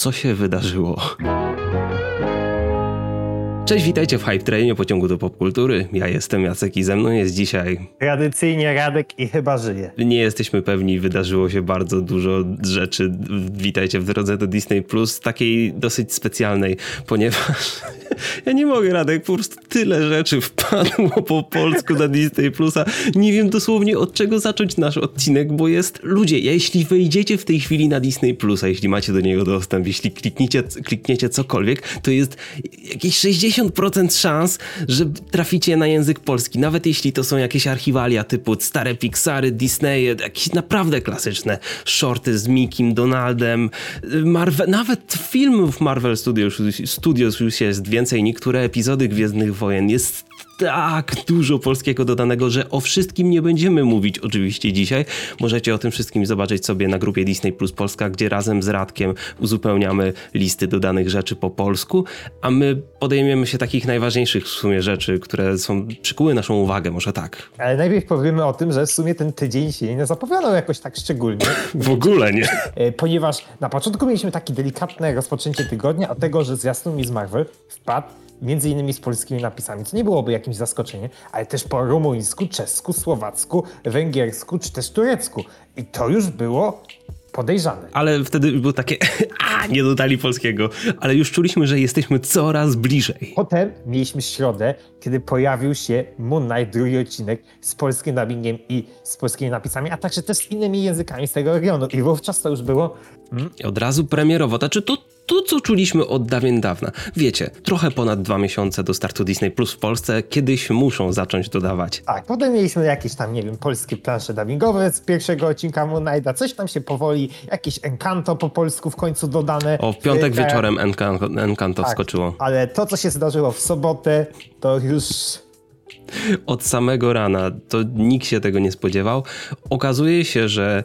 co się wydarzyło. Cześć, witajcie w Hype Trainie pociągu do popkultury. Ja jestem Jacek i ze mną jest dzisiaj... Tradycyjnie Radek i chyba żyje. Nie jesteśmy pewni, wydarzyło się bardzo dużo rzeczy. Witajcie w drodze do Disney Plus, takiej dosyć specjalnej, ponieważ ja nie mogę, Radek, po prostu tyle rzeczy wpadło po polsku na Disney Plusa. Nie wiem dosłownie od czego zacząć nasz odcinek, bo jest... Ludzie, jeśli wejdziecie w tej chwili na Disney Plusa, jeśli macie do niego dostęp, jeśli klikniecie, klikniecie cokolwiek, to jest jakieś 60 50% szans, że traficie na język polski, nawet jeśli to są jakieś archiwalia typu stare Pixary, Disney, jakieś naprawdę klasyczne shorty z Mikim, Donaldem, Marvel, nawet filmów Marvel Studios, Studios już jest więcej, niektóre epizody Gwiezdnych Wojen jest tak dużo polskiego dodanego, że o wszystkim nie będziemy mówić oczywiście dzisiaj. Możecie o tym wszystkim zobaczyć sobie na grupie Disney Plus Polska, gdzie razem z Radkiem uzupełniamy listy dodanych rzeczy po polsku, a my podejmiemy się takich najważniejszych w sumie rzeczy, które są przykuły naszą uwagę, może tak. Ale najpierw powiemy o tym, że w sumie ten tydzień się nie zapowiadał jakoś tak szczególnie. w ogóle nie. E, ponieważ na początku mieliśmy takie delikatne rozpoczęcie tygodnia od tego, że zwiastun Miss Marvel wpadł między innymi z polskimi napisami, co nie byłoby jakimś zaskoczeniem, ale też po rumuńsku, czesku, słowacku, węgiersku czy też turecku. I to już było podejrzane. Ale wtedy było takie, a nie dodali polskiego, ale już czuliśmy, że jesteśmy coraz bliżej. Potem mieliśmy środę, kiedy pojawił się Moon Knight, drugi odcinek z polskim dubbingiem i z polskimi napisami, a także też z innymi językami z tego regionu. I wówczas to już było... Hmm? Od razu premierowo. Znaczy to to, co czuliśmy od dawien dawna. Wiecie, trochę ponad dwa miesiące do startu Disney Plus w Polsce, kiedyś muszą zacząć dodawać. Tak, potem mieliśmy jakieś tam, nie wiem, polskie plansze dubbingowe z pierwszego odcinka Moon Knighta, coś tam się powoli, jakieś Encanto po polsku w końcu dodane. O, w piątek wieczorem Encanto, Encanto tak, wskoczyło. Ale to, co się zdarzyło w sobotę, to już od samego rana. To nikt się tego nie spodziewał. Okazuje się, że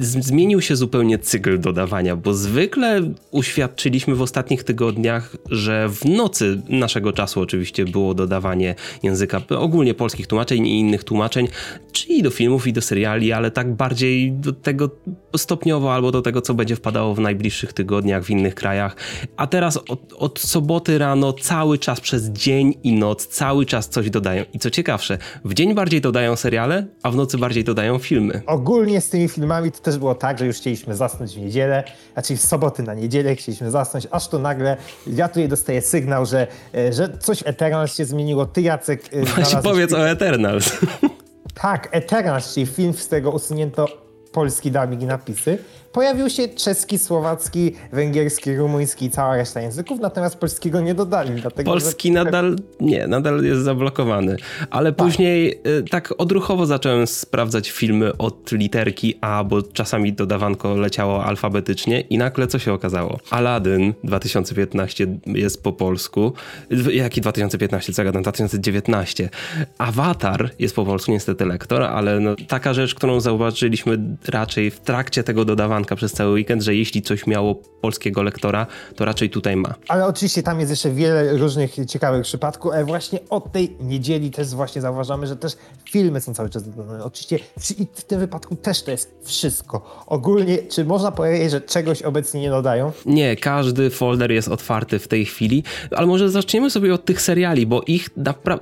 zmienił się zupełnie cykl dodawania, bo zwykle uświadczyliśmy w ostatnich tygodniach, że w nocy naszego czasu oczywiście było dodawanie języka, ogólnie polskich tłumaczeń i innych tłumaczeń, czyli do filmów i do seriali, ale tak bardziej do tego stopniowo albo do tego, co będzie wpadało w najbliższych tygodniach w innych krajach. A teraz od, od soboty rano cały czas przez dzień i noc cały czas coś dodają. I co ciekawsze, w dzień bardziej dodają seriale, a w nocy bardziej dodają filmy. Ogólnie z tymi filmami to też było tak, że już chcieliśmy zasnąć w niedzielę, znaczy w soboty na niedzielę chcieliśmy zasnąć, aż tu nagle ja tutaj dostaję sygnał, że, e, że coś w Eternals się zmieniło. Ty Jacek... E, Właśnie powiedz film... o Eternals. Tak, Eternals, czyli film, z tego usunięto polski dubbing i napisy. Pojawił się czeski, słowacki, węgierski, rumuński i cała reszta języków, natomiast polskiego nie dodali. Dlatego, Polski że... nadal nie, nadal jest zablokowany. Ale tak. później y, tak odruchowo zacząłem sprawdzać filmy od literki A, bo czasami dodawanko leciało alfabetycznie i nagle co się okazało? Aladdin 2015 jest po polsku. Jaki 2015? Co ja gadam? 2019. Avatar jest po polsku, niestety lektor, ale no, taka rzecz, którą zauważyliśmy raczej w trakcie tego przez cały weekend, że jeśli coś miało polskiego lektora, to raczej tutaj ma. Ale oczywiście tam jest jeszcze wiele różnych ciekawych przypadków, ale właśnie od tej niedzieli też właśnie zauważamy, że też filmy są cały czas dodane. Oczywiście w, w tym wypadku też to jest wszystko. Ogólnie, czy można powiedzieć, że czegoś obecnie nie dodają? Nie, każdy folder jest otwarty w tej chwili, ale może zaczniemy sobie od tych seriali, bo ich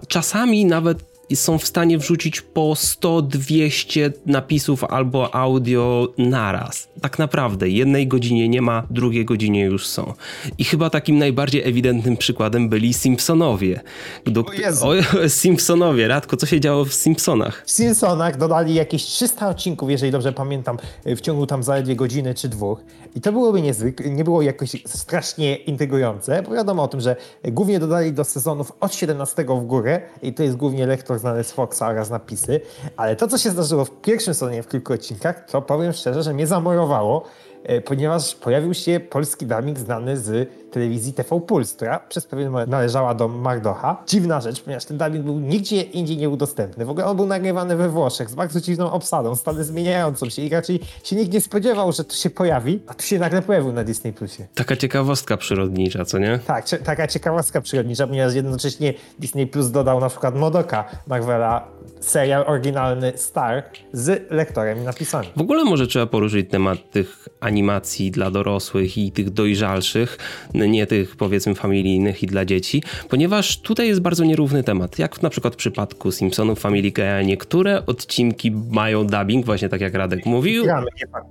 czasami nawet i są w stanie wrzucić po 100-200 napisów albo audio naraz. Tak naprawdę, jednej godzinie nie ma, drugiej godzinie już są. I chyba takim najbardziej ewidentnym przykładem byli Simpsonowie. Do... O, o Simpsonowie, Radko, co się działo w Simpsonach? W Simpsonach dodali jakieś 300 odcinków, jeżeli dobrze pamiętam, w ciągu tam zaledwie godziny czy dwóch. I to byłoby niezwykle, nie było jakoś strasznie intrygujące, bo wiadomo o tym, że głównie dodali do sezonów od 17 w górę i to jest głównie lektor znany z Foxa oraz napisy, ale to, co się zdarzyło w pierwszym sezonie w kilku odcinkach, to powiem szczerze, że mnie zamorowało, e, ponieważ pojawił się polski dubbing znany z telewizji TV Puls, która przez pewien moment należała do Mardocha. Dziwna rzecz, ponieważ ten dubbing był nigdzie indziej nieudostępny. W ogóle on był nagrywany we Włoszech z bardzo dziwną obsadą, stale zmieniającą się i raczej się nikt nie spodziewał, że to się pojawi, a tu się nagle pojawił na Disney Plusie. Taka ciekawostka przyrodnicza, co nie? Tak, taka ciekawostka przyrodnicza, ponieważ jednocześnie Disney Plus dodał na przykład Modoka Marvela, serial oryginalny Star z lektorem i napisami. W ogóle może trzeba poruszyć temat tych animacji dla dorosłych i tych dojrzalszych, nie tych powiedzmy familijnych i dla dzieci, ponieważ tutaj jest bardzo nierówny temat. Jak na przykład w przypadku Simpsonów, Family Guy, niektóre odcinki mają dubbing, właśnie tak jak Radek mówił. Futuramy,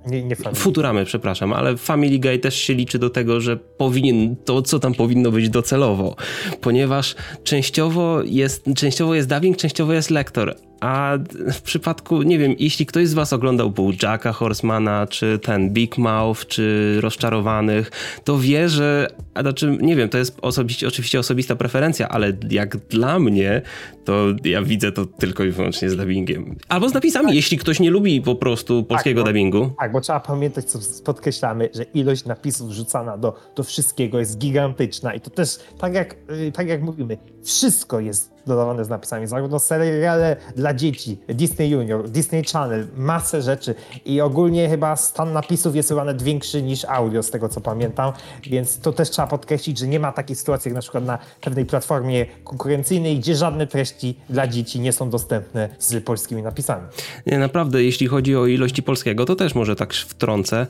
nie, nie, nie Family. Futuramy, przepraszam, ale Family Guy też się liczy do tego, że powinien to, co tam powinno być docelowo, ponieważ częściowo jest, częściowo jest dubbing, częściowo jest lektor, a w przypadku, nie wiem, jeśli ktoś z was oglądał Jacka Horsemana, czy ten Big Mouth, czy Rozczarowanych, to wie, że, a znaczy, nie wiem, to jest osobiście, oczywiście osobista preferencja, ale jak dla mnie, to ja widzę to tylko i wyłącznie z dubbingiem. Albo z napisami, tak. jeśli ktoś nie lubi po prostu polskiego tak, dubbingu. Tak, bo trzeba pamiętać, co podkreślamy, że ilość napisów wrzucana do, do wszystkiego jest gigantyczna i to też, tak jak, y, tak jak mówimy, wszystko jest dodawane z napisami, zarówno seriale dla dzieci, Disney Junior, Disney Channel, masę rzeczy i ogólnie chyba stan napisów jest chyba nawet większy niż audio, z tego co pamiętam, więc to też trzeba podkreślić, że nie ma takiej sytuacji jak na przykład na pewnej platformie konkurencyjnej, gdzie żadne treści dla dzieci nie są dostępne z polskimi napisami. Nie, naprawdę, jeśli chodzi o ilości polskiego, to też może tak wtrącę.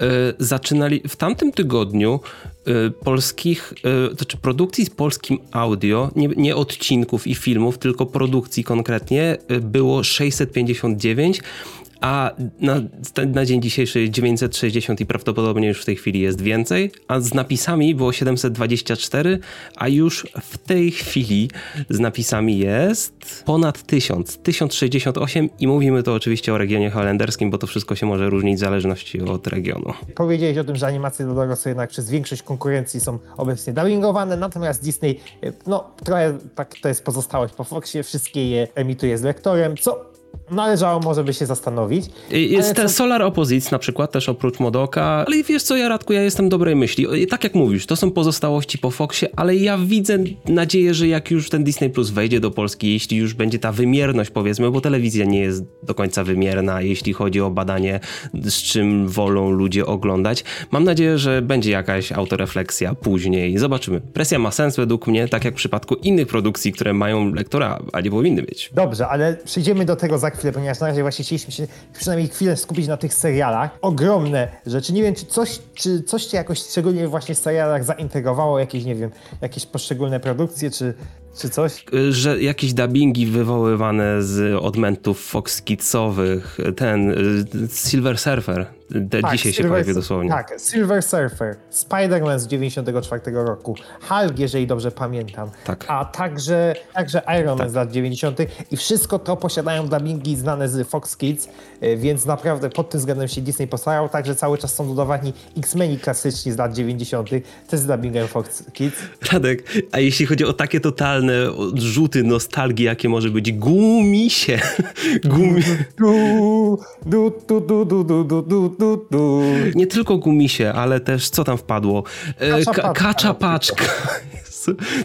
Yy, zaczynali w tamtym tygodniu yy, polskich, yy, to znaczy produkcji z polskim audio, nie, nie odcinków, i filmów, tylko produkcji konkretnie, y, było 659 a na, na, dzień dzisiejszy 960 i prawdopodobnie już w tej chwili jest więcej, a z napisami było 724, a już w tej chwili z napisami jest ponad 1000, 1068 i mówimy to oczywiście o regionie holenderskim, bo to wszystko się może różnić w zależności od regionu. Powiedziałeś o tym, że animacje do dorosłych jednak przez większość konkurencji są obecnie dubbingowane, natomiast Disney, no trochę tak to jest pozostałość po Foxie, wszystkie je emituje z lektorem, co należało może by się zastanowić. Jest ten co... Solar Opposites na przykład, też oprócz Modoka, ale wiesz co, ja Radku, ja jestem dobrej myśli. Tak jak mówisz, to są pozostałości po Foxie, ale ja widzę nadzieję, że jak już ten Disney Plus wejdzie do Polski, jeśli już będzie ta wymierność powiedzmy, bo telewizja nie jest do końca wymierna, jeśli chodzi o badanie, z czym wolą ludzie oglądać. Mam nadzieję, że będzie jakaś autorefleksja później. Zobaczymy. Presja ma sens według mnie, tak jak w przypadku innych produkcji, które mają lektora, a nie powinny być. Dobrze, ale przejdziemy do tego za chwilę, ponieważ na razie właśnie chcieliśmy się przynajmniej chwilę skupić na tych serialach. Ogromne rzeczy. Nie wiem, czy coś, czy coś cię jakoś szczególnie właśnie w serialach zaintrygowało, jakieś, nie wiem, jakieś poszczególne produkcje, czy, czy coś? Że jakieś dubbingi wywoływane z odmentów Fox Kidsowych, ten Silver Surfer, tak, dzisiaj Silver, się pojawił dosłownie. Tak, Silver Surfer, Spider-Man z 94 roku, Hulk, jeżeli dobrze pamiętam, tak. a także, także Iron Man tak. z lat 90. i wszystko to posiadają dubbingi znane z Fox Kids, e, więc naprawdę pod tym względem się Disney postarał, także cały czas są dodawani X-Meni klasyczni z lat 90. też z dubbingiem Fox Kids. Radek, a jeśli chodzi o takie totalne odrzuty nostalgii, jakie może być gumisie, gumi... Du, du, du, du, du, du, du, du, du, du. Nie tylko gumisie, ale też co tam wpadło? E, kacza, Ka kacza paczka.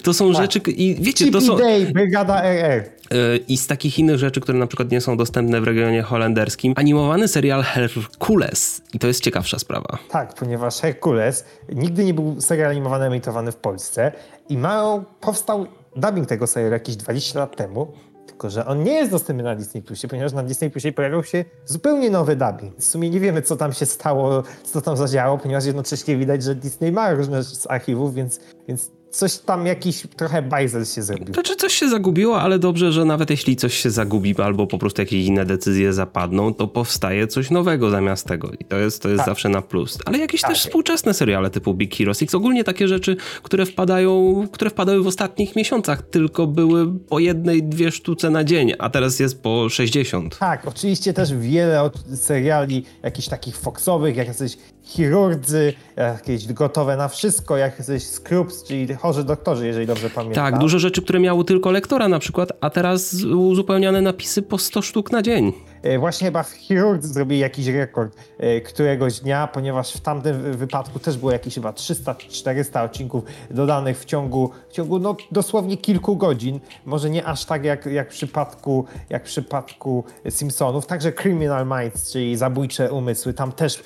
To są tak. rzeczy i wiecie, to są... Day, Brygada RR. E, I z takich innych rzeczy, które na przykład nie są dostępne w regionie holenderskim, animowany serial Hercules. I to jest ciekawsza sprawa. Tak, ponieważ Hercules nigdy nie był serial animowany emitowany w Polsce i ma, powstał dubbing tego serialu jakieś 20 lat temu tylko, że on nie jest dostępny na Disney Plusie, ponieważ na Disney Plusie pojawił się zupełnie nowy dubbing. W sumie nie wiemy, co tam się stało, co tam zadziało, ponieważ jednocześnie widać, że Disney ma różne z archiwów, więc, więc coś tam jakiś trochę bajzel się zrobił. Znaczy coś się zagubiło, ale dobrze, że nawet jeśli coś się zagubi albo po prostu jakieś inne decyzje zapadną, to powstaje coś nowego zamiast tego i to jest, to jest tak. zawsze na plus. Ale jakieś tak. też współczesne seriale typu Big Hero 6, ogólnie takie rzeczy, które wpadają, które wpadały w ostatnich miesiącach, tylko były po jednej, dwie sztuce na dzień, a teraz jest po 60. Tak, oczywiście też wiele seriali jakichś takich foxowych, jak jesteś chirurdzy, jakieś gotowe na wszystko, jak jesteś Scrubs, czyli chorzy doktorzy, jeżeli dobrze pamiętam. Tak, dużo rzeczy, które miały tylko lektora na przykład, a teraz uzupełniane napisy po 100 sztuk na dzień. E, właśnie chyba w Chirurg zrobili jakiś rekord e, któregoś dnia, ponieważ w tamtym wypadku też było jakieś chyba 300-400 odcinków dodanych w ciągu, w ciągu no, dosłownie kilku godzin. Może nie aż tak jak, jak, w przypadku, jak w przypadku Simpsonów. Także Criminal Minds, czyli Zabójcze Umysły. Tam też e,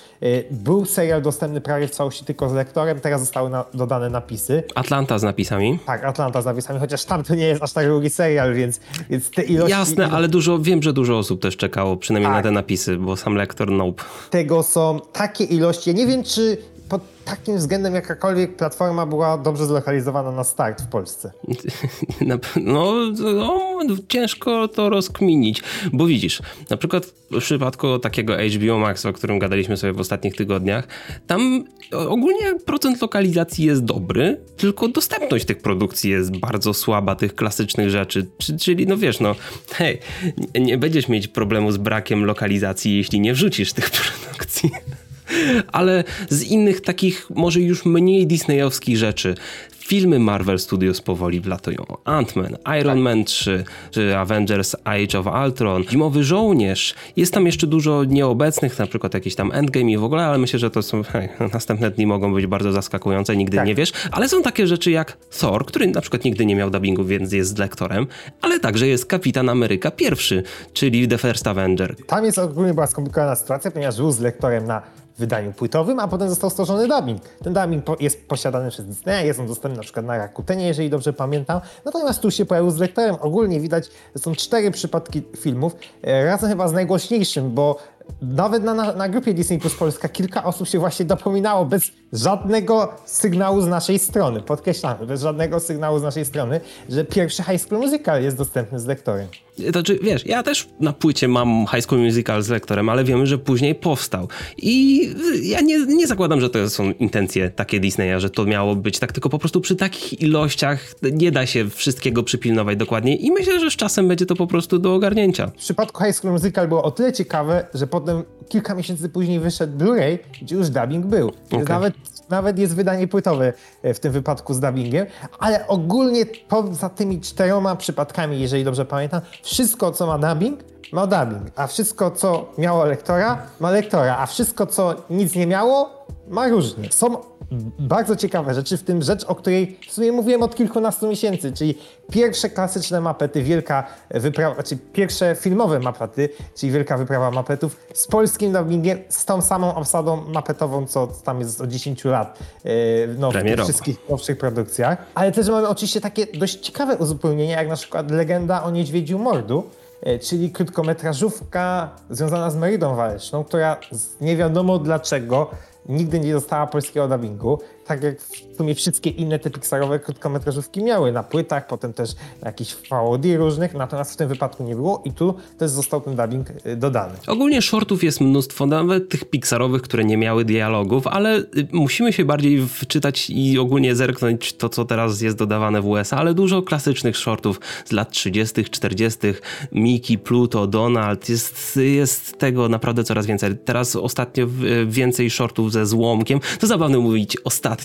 był serial dostępny prawie w całości tylko z lektorem, teraz zostały na, dodane napisy. Atlanta z napisami. Tak, Atlanta z napisami, chociaż tam to nie jest aż tak długi serial, więc, więc te ilości... Jasne, ale dużo, wiem, że dużo osób też czekało przynajmniej tak. na te napisy, bo sam lektor nope. Tego są takie ilości. Ja nie wiem, czy pod takim względem jakakolwiek platforma była dobrze zlokalizowana na start w Polsce. No, no, ciężko to rozkminić, bo widzisz, na przykład w przypadku takiego HBO Max, o którym gadaliśmy sobie w ostatnich tygodniach, tam ogólnie procent lokalizacji jest dobry, tylko dostępność tych produkcji jest bardzo słaba, tych klasycznych rzeczy, czyli no wiesz, no hej, nie będziesz mieć problemu z brakiem lokalizacji, jeśli nie wrzucisz tych produkcji ale z innych takich może już mniej disneyowskich rzeczy. Filmy Marvel Studios powoli wlatują. Ant-Man, Iron tak. Man 3, czy Avengers Age of Ultron, Zimowy Żołnierz. Jest tam jeszcze dużo nieobecnych, na przykład jakiś tam Endgame i w ogóle, ale myślę, że to są hej, następne dni mogą być bardzo zaskakujące, nigdy tak. nie wiesz. Ale są takie rzeczy jak Thor, który na przykład nigdy nie miał dubbingu, więc jest z lektorem, ale także jest Kapitan Ameryka pierwszy, czyli The First Avenger. Tam jest ogólnie była skomplikowana sytuacja, ponieważ był z lektorem na wydaniu płytowym, a potem został stworzony dubbing. Ten dubbing jest posiadany przez Disneya, jest on dostępny na przykład na Rakutenie, jeżeli dobrze pamiętam. Natomiast tu się pojawił z lektorem. Ogólnie widać, są cztery przypadki filmów, e, razem chyba z najgłośniejszym, bo nawet na, na, na, grupie Disney Plus Polska kilka osób się właśnie dopominało bez żadnego sygnału z naszej strony, podkreślamy, bez żadnego sygnału z naszej strony, że pierwszy High School Musical jest dostępny z lektorem. To znaczy, wiesz, ja też na płycie mam High School Musical z lektorem, ale wiemy, że później powstał. I ja nie, nie zakładam, że to są intencje takie Disneya, że to miało być tak, tylko po prostu przy takich ilościach nie da się wszystkiego przypilnować dokładnie i myślę, że z czasem będzie to po prostu do ogarnięcia. W przypadku High School Musical było o tyle ciekawe, że potem kilka miesięcy później wyszedł Blu-ray, gdzie już dubbing był. Okay. Nawet, nawet jest wydanie płytowe e, w tym wypadku z dubbingiem, ale ogólnie poza tymi czteroma przypadkami, jeżeli dobrze pamiętam, wszystko co ma dubbing, ma dubbing, a wszystko co miało lektora, ma lektora, a wszystko co nic nie miało, ma różnie. Są bardzo ciekawe rzeczy, w tym rzecz, o której w sumie mówiłem od kilkunastu miesięcy, czyli pierwsze klasyczne mapety, wielka wyprawa, czy znaczy pierwsze filmowe mapety, czyli wielka wyprawa mapetów z polskim dubbingiem, z tą samą obsadą mapetową, co tam jest od 10 lat no, w wszystkich nowszych produkcjach. Ale też mamy oczywiście takie dość ciekawe uzupełnienia, jak na przykład legenda o niedźwiedziu Mordu, e, czyli krótkometrażówka związana z Meridą Waleczną, która nie wiadomo dlaczego nigdy nie dostała polskiego dubbingu, tak jak w sumie wszystkie inne te pixarowe krótkometrażówki miały na płytach, potem też jakichś VOD różnych, natomiast w tym wypadku nie było i tu też został ten dubbing y, dodany. Ogólnie shortów jest mnóstwo, nawet tych pixarowych, które nie miały dialogów, ale y, musimy się bardziej wczytać i ogólnie zerknąć to, co teraz jest dodawane w USA, ale dużo klasycznych shortów z lat 30., 40., Mickey, Pluto, Donald, jest, jest tego naprawdę coraz więcej. Teraz ostatnio więcej shortów ze złomkiem. To zabawne mówić ostatnio,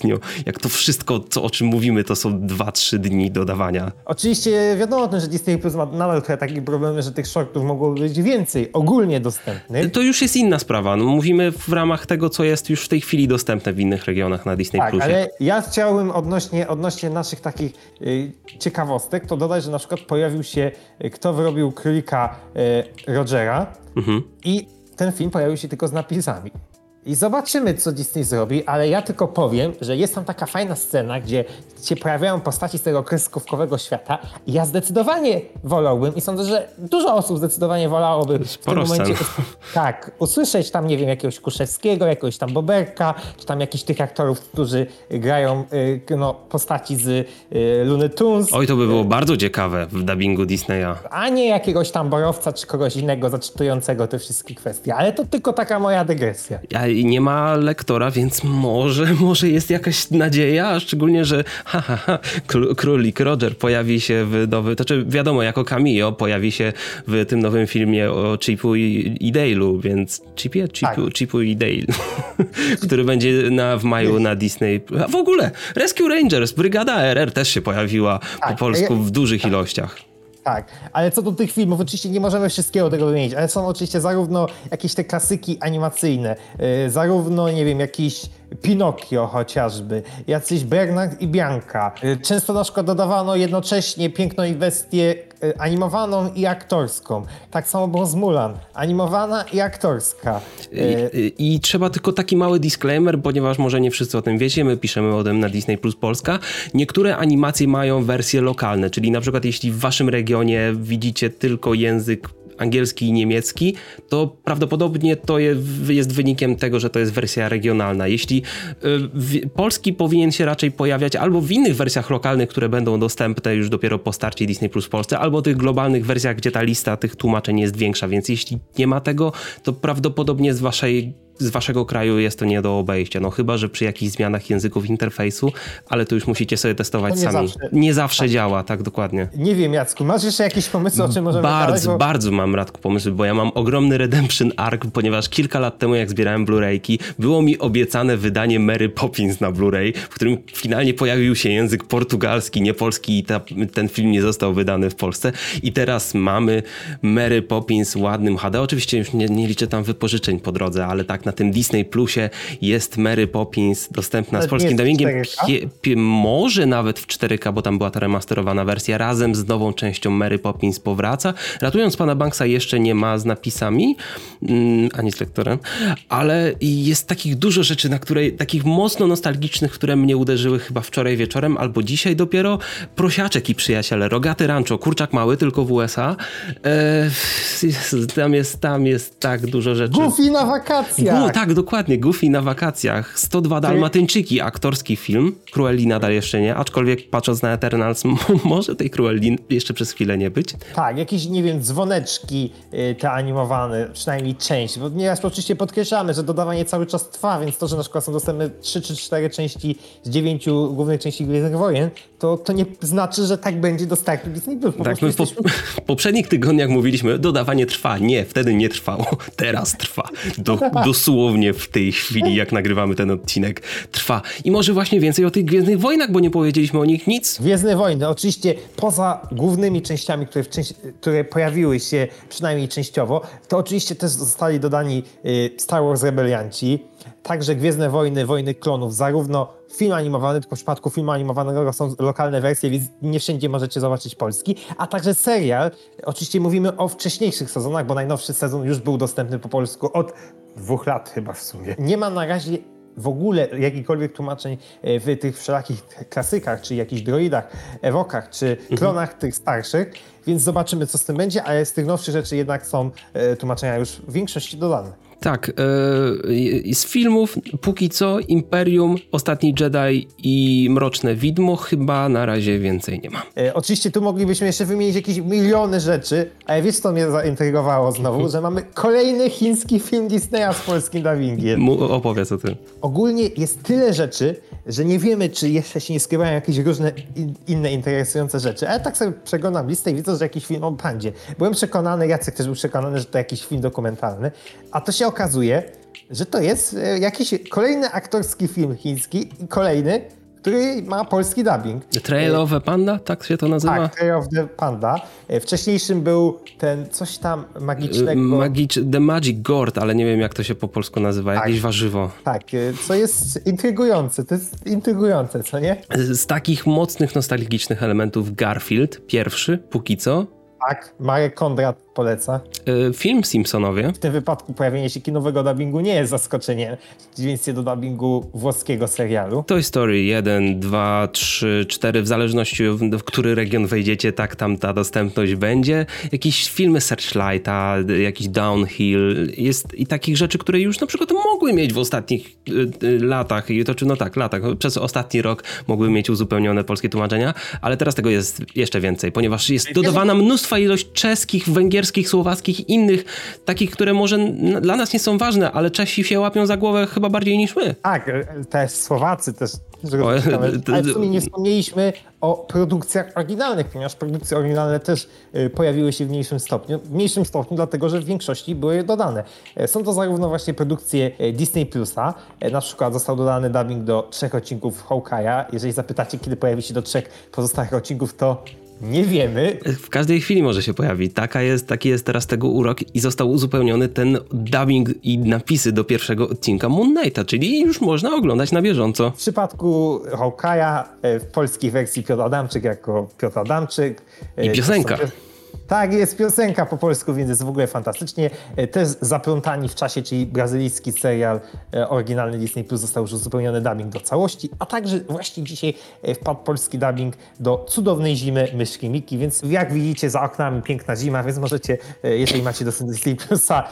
jak to wszystko, co, o czym mówimy, to są 2-3 dni dodawania. Oczywiście wiadomo o tym, że Disney Plus ma nadal trochę takie problemy, że tych shortów mogło być więcej, ogólnie dostępnych. To już jest inna sprawa. No, mówimy w ramach tego, co jest już w tej chwili dostępne w innych regionach na Disney tak, Plusie. ale ja chciałbym odnośnie, odnośnie naszych takich y, ciekawostek, to dodać, że na przykład pojawił się, y, kto wyrobił królika y, Rogera mhm. i ten film pojawił się tylko z napisami. I zobaczymy, co Disney zrobi, ale ja tylko powiem, że jest tam taka fajna scena, gdzie się pojawiają postaci z tego kreskówkowego świata i ja zdecydowanie wolałbym i sądzę, że dużo osób zdecydowanie wolałoby Sporo w tym momencie tak, usłyszeć tam, nie wiem, jakiegoś Kuszewskiego, jakiegoś tam Boberka, czy tam jakichś tych aktorów, którzy grają y, no, postaci z y, Looney Tunes. Oj, to by było bardzo ciekawe w dubbingu Disneya. A nie jakiegoś tam Borowca, czy kogoś innego zaczytującego te wszystkie kwestie, ale to tylko taka moja dygresja. Ja i nie ma lektora, więc może, może jest jakaś nadzieja, szczególnie, że ha, ha, ha, królik Roger pojawi się w nowy, to czy wiadomo, jako cameo pojawi się w tym nowym filmie o Chipu i, i Dale'u, więc Chipie, Chipu, tak. Chipu i Dale, który będzie na, w maju na Disney. A w ogóle Rescue Rangers, Brygada RR też się pojawiła tak. po polsku w dużych tak. ilościach. Tak, ale co do tych filmów, oczywiście nie możemy wszystkiego tego wymienić, ale są oczywiście zarówno jakieś te klasyki animacyjne, yy, zarówno, nie wiem, jakiś Pinokio chociażby, jacyś Bernard i Bianka. Yy, często na przykład dodawano jednocześnie piękną inwestię yy, animowaną i aktorską. Tak samo było z Mulan, animowana i aktorska. I, y, I, trzeba tylko taki mały disclaimer, ponieważ może nie wszyscy o tym wiecie, my piszemy o tym na Disney Plus Polska. Niektóre animacje mają wersje lokalne, czyli na przykład jeśli w waszym regionie widzicie tylko język angielski i niemiecki, to prawdopodobnie to jest wynikiem tego, że to jest wersja regionalna. Jeśli y, polski powinien się raczej pojawiać albo w innych wersjach lokalnych, które będą dostępne już dopiero po starcie Disney Plus w Polsce, albo tych globalnych wersjach, gdzie ta lista tych tłumaczeń jest większa, więc jeśli nie ma tego, to prawdopodobnie z waszej z waszego kraju jest to nie do obejścia. No chyba, że przy jakichś zmianach języków interfejsu, ale to już musicie sobie testować nie sami. Zawsze. Nie zawsze tak. działa, tak dokładnie. Nie wiem, Jacku, masz jeszcze jakieś pomysły, o czym możemy Bardzo, bo... bardzo mam Radku pomysły, bo ja mam ogromny Redemption Arc, ponieważ kilka lat temu, jak zbierałem Blu-rayki, było mi obiecane wydanie Mary Poppins na Blu-ray, w którym finalnie pojawił się język portugalski, nie polski i ta, ten film nie został wydany w Polsce. I teraz mamy Mary Poppins ładnym HD. Oczywiście już nie, nie liczę tam wypożyczeń po drodze, ale tak na tym Disney Plusie jest Mary Poppins dostępna Ale z polskim dubbingiem. jest w 4K? Pie- pie- może nawet w 4K, bo tam była ta remasterowana wersja razem z nową częścią Mary Poppins powraca. Ratując pana Banksa jeszcze nie ma z napisami, mm, ani z lektorem, ale jest takich dużo rzeczy, na które, takich mocno nostalgicznych, które mnie uderzyły chyba wczoraj wieczorem albo dzisiaj dopiero. Prosiaczek i przyjaciele, Rogaty Rancho, Kurczak Mały, tylko w USA. E, tam, jest, tam jest tak dużo rzeczy. Goofy na wakacjach! Gu, tak, dokładnie. Goofy na wakacjach. 102 Dalmatyńczyki, aktorski film. Cruelli nadal jeszcze nie, aczkolwiek patrząc na Eternals, może tej Cruelli jeszcze przez chwilę nie być. Tak, jakieś, nie wiem, dzwoneczki y, te animowane, przynajmniej część, bo nieraz oczywiście podkreślamy, że dodawanie cały czas trwa, więc to, że na przykład są dostępne 3 czy 4 części z 9 głównych części Gwiezdnych Wojen, to, to nie znaczy, że tak będzie do startu Disney+. Po tak, my po, w poprzednich tygodniach mówiliśmy, dodawanie trwa. Nie, wtedy nie trwało. Teraz trwa. Do, dosłownie w tej chwili, jak nagrywamy ten odcinek, trwa. I może właśnie więcej o tych Gwiezdnych Wojnach, bo nie powiedzieliśmy o nich nic. Gwiezdne Wojny, oczywiście poza głównymi częściami, które, części, które pojawiły się przynajmniej częściowo, to oczywiście też zostali dodani y, Star Wars Rebelianci, także Gwiezdne Wojny, Wojny Klonów, zarówno film animowany, tylko w przypadku filmu animowanego są lokalne wersje, więc nie wszędzie możecie zobaczyć polski, a także serial. Oczywiście mówimy o wcześniejszych sezonach, bo najnowszy sezon już był dostępny po polsku od dwóch lat chyba w sumie. Nie ma na razie w ogóle jakichkolwiek tłumaczeń e, w tych wszelakich klasykach, czy jakichś droidach, ewokach, czy mhm. klonach mhm. tych starszych, więc zobaczymy, co z tym będzie, ale z tych nowszych rzeczy jednak są e, tłumaczenia już w większości dodane. Tak, yy, z filmów póki co Imperium, Ostatni Jedi i Mroczne Widmo chyba na razie więcej nie ma. E, oczywiście tu moglibyśmy jeszcze wymienić jakieś miliony rzeczy, ale wiesz co mnie zaintrygowało znowu, że mamy kolejny chiński film Disneya z polskim dubbingiem. opowiedz o tym. Ogólnie jest tyle rzeczy, że nie wiemy, czy jeszcze się nie skrywają jakieś różne in, inne interesujące rzeczy. Ale tak sobie przeglądam listę i widzę, że jakiś film o pandzie. Byłem przekonany, Jacek też był przekonany, że to jakiś film dokumentalny, a to się okazuje, że to jest e, jakiś kolejny aktorski film chiński i kolejny, który ma polski dubbing. The Trail of the Panda, tak się to nazywa? Tak, Trail of the Panda. E, wcześniejszym był ten coś tam magicznego. Magicz, the Magic Gourd, ale nie wiem jak to się po polsku nazywa, tak. jakieś warzywo. Tak, e, co jest intrygujące, to jest intrygujące, co nie? Z takich mocnych, nostalgicznych elementów Garfield, pierwszy, póki co, tak, Marek Kondrat poleca. Yy, film Simpsonowie. W tym wypadku pojawienie się kinowego dubbingu nie jest zaskoczeniem, przeciwieństwie do dubbingu włoskiego serialu. Toy Story 1, 2, 3, 4, w zależności w który region wejdziecie, tak tam ta dostępność będzie. Jakieś filmy Searchlighta, jakiś Downhill, jest i takich rzeczy, które już na przykład mogły mieć w ostatnich y, latach, i to czy no tak, latach, przez ostatni rok mogły mieć uzupełnione polskie tłumaczenia, ale teraz tego jest jeszcze więcej, ponieważ jest dodawana mnóstwa ilość czeskich, węgierskich, słowackich, innych, takich, które może dla nas nie są ważne, ale Czesi się łapią za głowę chyba bardziej niż my. Tak, e, też Słowacy też. Ale w sumie nie wspomnieliśmy o produkcjach oryginalnych, ponieważ produkcje oryginalne też e, pojawiły się w mniejszym stopniu. W mniejszym stopniu, dlatego że w większości były dodane. E, są to zarówno właśnie produkcje Disney Plusa, na przykład został dodany dubbing do trzech odcinków Hawkeye'a. Jeżeli zapytacie, kiedy pojawi się do trzech pozostałych odcinków, to nie wiemy. W każdej chwili może się pojawić. Taka jest, taki jest teraz tego urok i został uzupełniony ten dubbing i napisy do pierwszego odcinka Moon Knighta, czyli już można oglądać na bieżąco. W przypadku Hawkeye'a e, w polskiej wersji Piotr Adamczyk jako Piotr Adamczyk. E, I piosenka. Tak, jest piosenka po polsku, więc jest w ogóle fantastycznie. E, też Zaplątani w czasie, czyli brazylijski serial e, oryginalny Disney Plus został już uzupełniony dubbing do całości, a także właśnie dzisiaj e, wpadł polski dubbing do Cudownej Zimy Myszki Miki, więc jak widzicie za oknami piękna zima, więc możecie, jeżeli macie dostęp do Disney Plusa,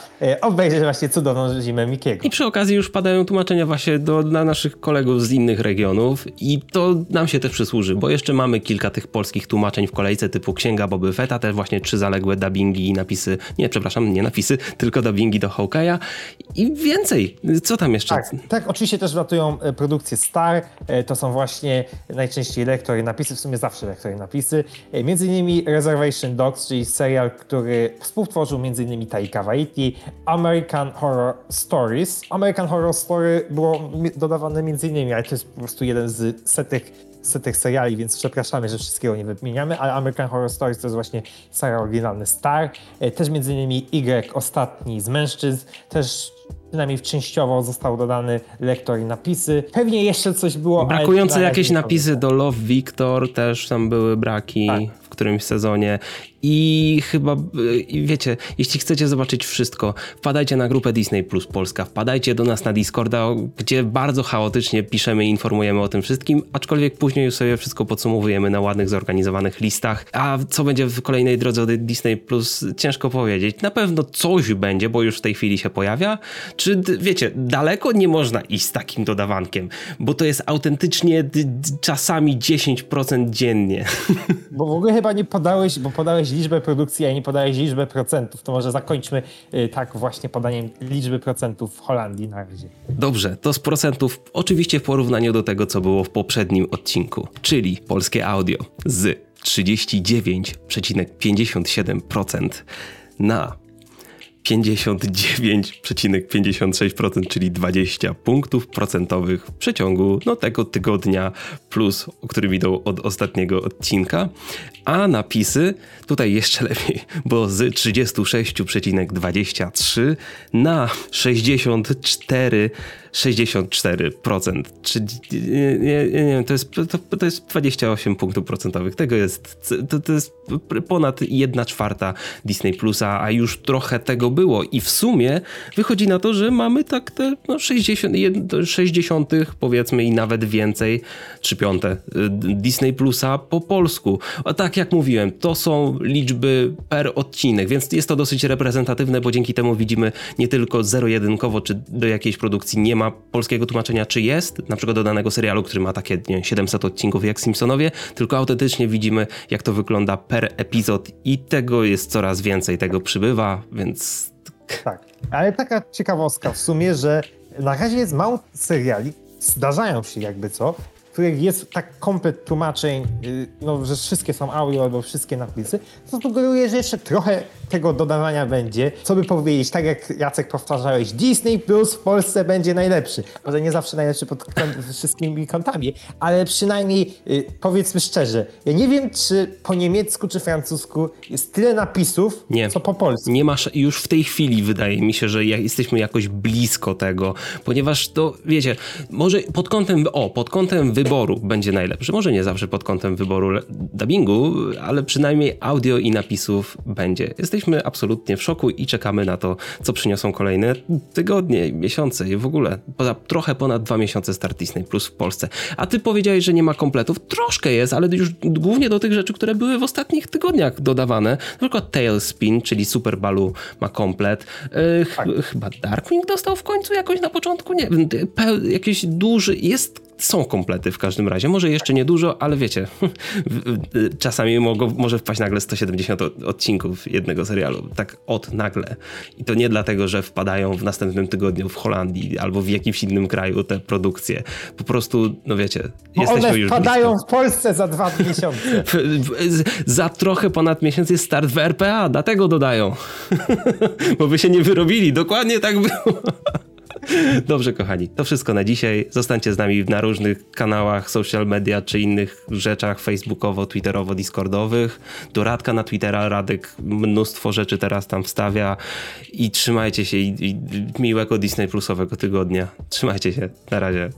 obejrzeć właśnie Cudowną Zimę Mikiego. I przy okazji już padają tłumaczenia właśnie do, dla naszych kolegów z innych regionów i to nam się też przysłuży, bo jeszcze mamy kilka tych polskich tłumaczeń w kolejce typu Księga Boby Fetta, też właśnie trzy zaległe dubbingi i napisy, nie, przepraszam, nie napisy, tylko dubbingi do Hawkeye'a i więcej. Co tam jeszcze? Tak, tak oczywiście też ratują e, produkcje Star, e, to są właśnie najczęściej lektory napisy, w sumie zawsze lektory napisy, e, między innymi Reservation Dogs, czyli serial, który współtworzył między innymi Taika Waititi, American Horror Stories. American Horror Story było dodawane między innymi, ale to jest po prostu jeden z setek setek seriali, więc przepraszamy, że wszystkiego nie wymieniamy, ale American Horror Stories to jest właśnie serial oryginalny Star. E, też między innymi Y, ostatni z mężczyzn, też przynajmniej częściowo został dodany lektor i napisy. Pewnie jeszcze coś było. Brakujące jakieś napisy do Love Victor, też tam były braki. Tak którymś sezonie i chyba, y, wiecie, jeśli chcecie zobaczyć wszystko, wpadajcie na grupę Disney Plus Polska, wpadajcie do nas na Discorda, gdzie bardzo chaotycznie piszemy i informujemy o tym wszystkim, aczkolwiek później już sobie wszystko podsumowujemy na ładnych, zorganizowanych listach. A co będzie w kolejnej drodze od Disney Plus, ciężko powiedzieć. Na pewno coś będzie, bo już w tej chwili się pojawia. Czy wiecie, daleko nie można iść z takim dodawankiem, bo to jest autentycznie czasami 10% dziennie. Bo w ogóle chyba nie podałeś, bo podałeś liczbę produkcji, a nie podałeś liczbę procentów. To może zakończmy y, tak właśnie podaniem liczby procentów w Holandii na razie. Dobrze, to z procentów oczywiście w porównaniu do tego, co było w poprzednim odcinku, czyli polskie audio z 39,57% na 59,56%, czyli 20 punktów procentowych w przeciągu no, tego tygodnia plus, o którym idą od ostatniego odcinka. A napisy tutaj jeszcze lepiej, bo z 36,23 na 64 64%. Czyli, nie, nie, nie wiem, to jest, to, to jest 28 punktów procentowych. Tego jest, to, to jest ponad 1 czwarta Disney Plusa, a już trochę tego było. I w sumie wychodzi na to, że mamy tak te no, 60, 60 powiedzmy i nawet więcej, 3 piąte y, Disney Plusa po polsku. A tak jak mówiłem, to są liczby per odcinek, więc jest to dosyć reprezentatywne, bo dzięki temu widzimy nie tylko zero-jedynkowo, czy do jakiejś produkcji nie ma polskiego tłumaczenia, czy jest, na przykład do danego serialu, który ma takie nie, 700 odcinków jak Simpsonowie, tylko autentycznie widzimy, jak to wygląda per epizod i tego jest coraz więcej, tego przybywa, więc... Tak, ale taka ciekawostka w sumie, że na razie jest mało seriali, zdarzają się jakby co, których jest tak komplet tłumaczeń, y, no, że wszystkie są audio albo wszystkie napisy, to sugeruje, że jeszcze trochę tego dodawania będzie. Co by powiedzieć, tak jak Jacek powtarzałeś, Disney Plus w Polsce będzie najlepszy. Może nie zawsze najlepszy pod wszystkimi kątami, ale przynajmniej y, powiedzmy szczerze, ja nie wiem, czy po niemiecku czy francusku jest tyle napisów, nie. co po polsku. Nie masz już w tej chwili, wydaje mi się, że jesteśmy jakoś blisko tego, ponieważ to, wiecie, może pod kątem, o, pod kątem wyboru będzie najlepszy. Może nie zawsze pod kątem wyboru dubbingu, ale przynajmniej audio i napisów będzie. Jesteśmy absolutnie w szoku i czekamy na to, co przyniosą kolejne tygodnie, miesiące i w ogóle. Poza trochę ponad dwa miesiące start Disney Plus w Polsce. A ty powiedziałeś, że nie ma kompletów. Troszkę jest, ale już głównie do tych rzeczy, które były w ostatnich tygodniach dodawane. Na przykład Tailspin, czyli Super Balu ma komplet. Yy, ch tak. Chyba Darkwing dostał w końcu jakoś na początku, nie wiem, jakiś duży, jest są komplety w każdym razie. Może jeszcze nie dużo, ale wiecie, czasami mogą, może wpaść nagle 170 odcinków jednego serialu. Tak od nagle. I to nie dlatego, że wpadają w następnym tygodniu w Holandii albo w jakimś innym kraju te produkcje. Po prostu, no wiecie, Bo jesteśmy one już wpadają blisko. w Polsce za dwa miesiące. za trochę ponad miesiąc jest start w RPA, dlatego dodają. Bo by się nie wyrobili. Dokładnie tak było. Dobrze, kochani, to wszystko na dzisiaj. Zostańcie z nami na różnych kanałach social media czy innych rzeczach facebookowo, twitterowo, discordowych. Do Radka na Twittera, Radek mnóstwo rzeczy teraz tam wstawia i trzymajcie się i, i miłego Disney Plusowego tygodnia. Trzymajcie się, na razie.